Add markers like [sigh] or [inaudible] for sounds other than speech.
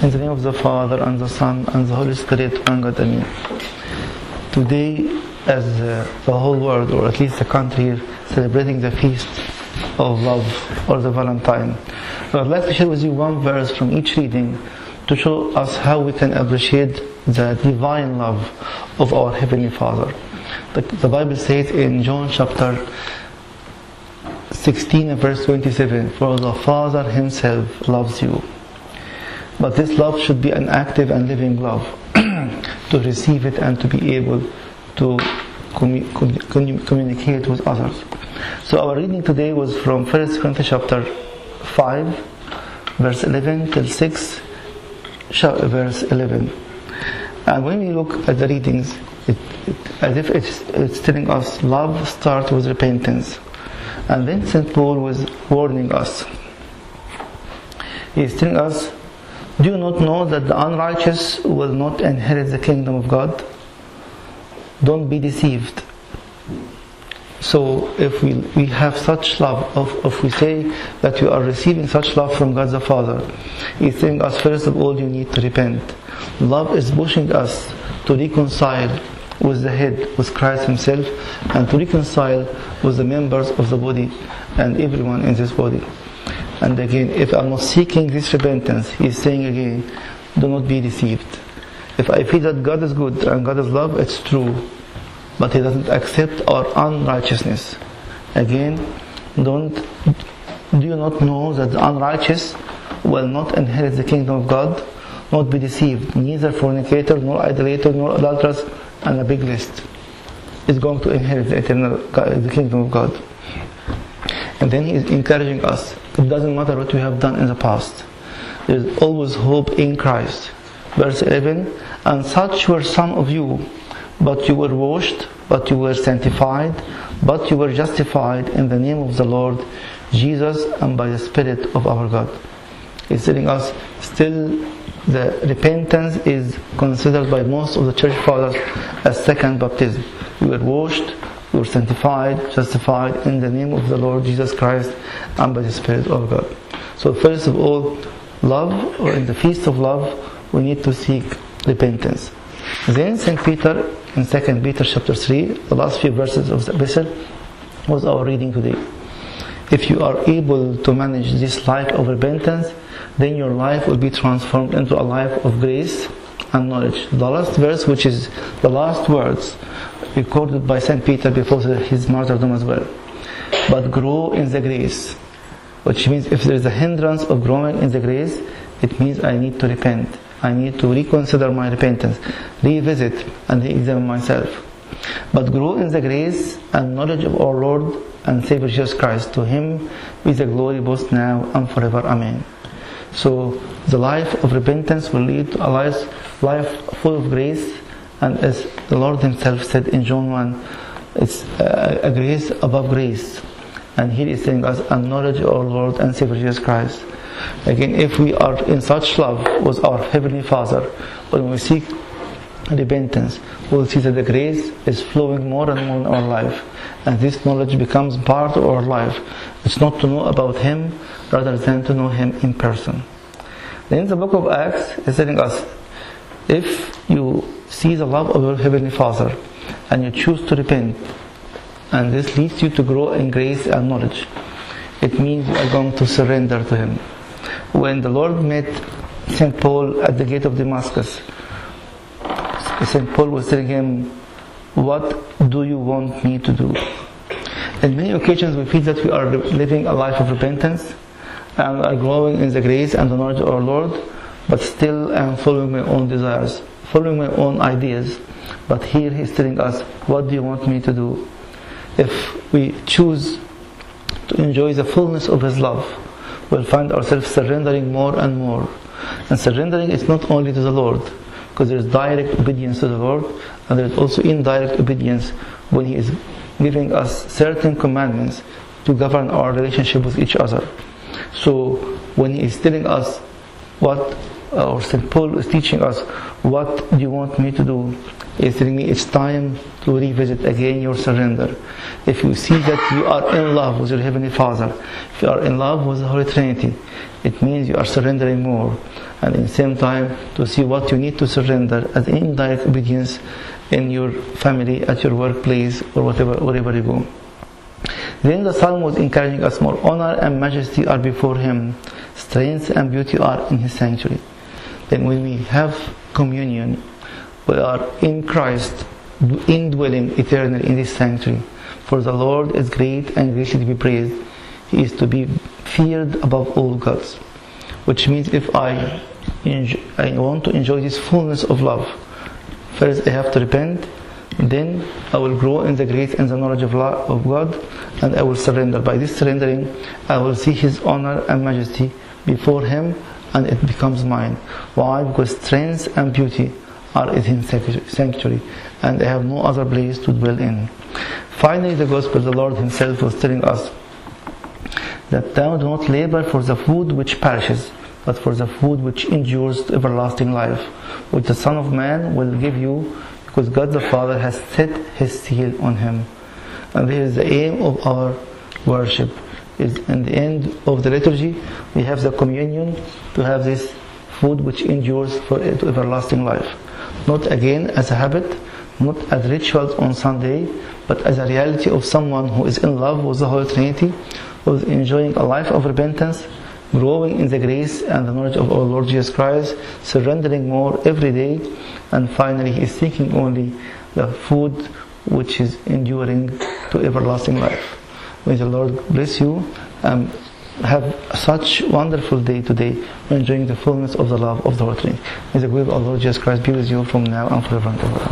In the name of the Father and the Son and the Holy Spirit, one God, Amen. Today, as uh, the whole world, or at least the country here, celebrating the feast of love or the Valentine, I would like to share with you one verse from each reading to show us how we can appreciate the divine love of our Heavenly Father. The, the Bible says in John chapter 16 and verse 27 For the Father Himself loves you. But this love should be an active and living love [clears throat] to receive it and to be able to commu- commu- communicate with others. So our reading today was from 1 Corinthians chapter 5, verse 11 till 6, verse 11. And when we look at the readings, it, it, as if it's, it's telling us love starts with repentance. And then St. Paul was warning us. He's telling us, Do you not know that the unrighteous will not inherit the kingdom of God? Don't be deceived. So if we, we have such love, of, if we say that we are receiving such love from God the Father, He's telling us first of all you need to repent. Love is pushing us to reconcile with the head, with Christ Himself, and to reconcile with the members of the body and everyone in this body. And again, if I'm not seeking this repentance, He's saying again, do not be deceived. If I feel that God is good and God is love, it's true. But He doesn't accept our unrighteousness. Again, don't do you not know that the unrighteous will not inherit the kingdom of God? Not be deceived. Neither fornicator, nor idolater, nor adulteress, and a big list is going to inherit the eternal the kingdom of God. And then he is encouraging us. It doesn't matter what we have done in the past. There is always hope in Christ. Verse 11, and such were some of you, but you were washed, but you were sanctified, but you were justified in the name of the Lord Jesus and by the Spirit of our God. He's telling us still the repentance is considered by most of the church fathers as second baptism. You were washed, were sanctified, justified in the name of the Lord Jesus Christ and by the Spirit of God. So first of all, love or in the feast of love, we need to seek repentance. Then St. Peter in 2 Peter chapter 3, the last few verses of the epistle was our reading today. If you are able to manage this life of repentance, then your life will be transformed into a life of grace and knowledge. The last verse, which is the last words recorded by St. Peter before his martyrdom as well. But grow in the grace, which means if there is a hindrance of growing in the grace, it means I need to repent. I need to reconsider my repentance, revisit and re-examine myself. But grow in the grace and knowledge of our Lord and Savior Jesus Christ. To Him be the glory both now and forever. Amen. So the life of repentance will lead to a life, life full of grace, and as the Lord Himself said in John 1, it's a, a grace above grace. And here He's telling us a knowledge of our Lord and Savior Jesus Christ. Again, if we are in such love with our Heavenly Father, when we seek repentance, we'll see that the grace is flowing more and more in our life. And this knowledge becomes part of our life. It's not to know about Him rather than to know Him in person. Then the book of Acts is telling us if you see the love of your Heavenly Father and you choose to repent, and this leads you to grow in grace and knowledge, it means you are going to surrender to Him. When the Lord met St. Paul at the gate of Damascus, St. Paul was telling him, What do you want me to do? In many occasions, we feel that we are living a life of repentance and are growing in the grace and the knowledge of our Lord, but still I am following my own desires, following my own ideas. But here He's telling us, What do you want me to do? If we choose to enjoy the fullness of His love, we'll find ourselves surrendering more and more. And surrendering is not only to the Lord, because there is direct obedience to the Lord, and there is also indirect obedience when He is giving us certain commandments to govern our relationship with each other. So when He is telling us what, or St. Paul is teaching us, what do you want me to do? He's telling me it's time to revisit again your surrender. If you see that you are in love with your Heavenly Father, if you are in love with the Holy Trinity, it means you are surrendering more. and in the same time to see what you need to surrender as indirect obedience in your family, at your workplace, or whatever, wherever you go. Then the psalm was encouraging us more honor and majesty are before him, strength and beauty are in his sanctuary. Then when we have communion, we are in Christ, indwelling eternally in this sanctuary. For the Lord is great and greatly to be praised. He is to be feared above all gods. Which means if I, enjoy, I want to enjoy this fullness of love, first I have to repent, then I will grow in the grace and the knowledge of, of God, and I will surrender. By this surrendering, I will see His honor and majesty before Him, and it becomes mine. Why? Because strength and beauty are in sanctuary, and they have no other place to dwell in. Finally, the gospel, the Lord Himself was telling us that thou do not labor for the food which perishes, but for the food which endures to everlasting life, which the Son of Man will give you, because God the Father has set His seal on Him. And this is the aim of our worship. Is in the end of the liturgy, we have the communion to have this food which endures for everlasting life. Not again as a habit, not as rituals on Sunday, but as a reality of someone who is in love with the Holy Trinity, who is enjoying a life of repentance, growing in the grace and the knowledge of our Lord Jesus Christ, surrendering more every day, and finally he is seeking only the food which is enduring to everlasting life. May the Lord bless you and have such wonderful day today, enjoying the fullness of the love of the Trinity. May the glory of Lord Jesus Christ be with you from now and forever and ever.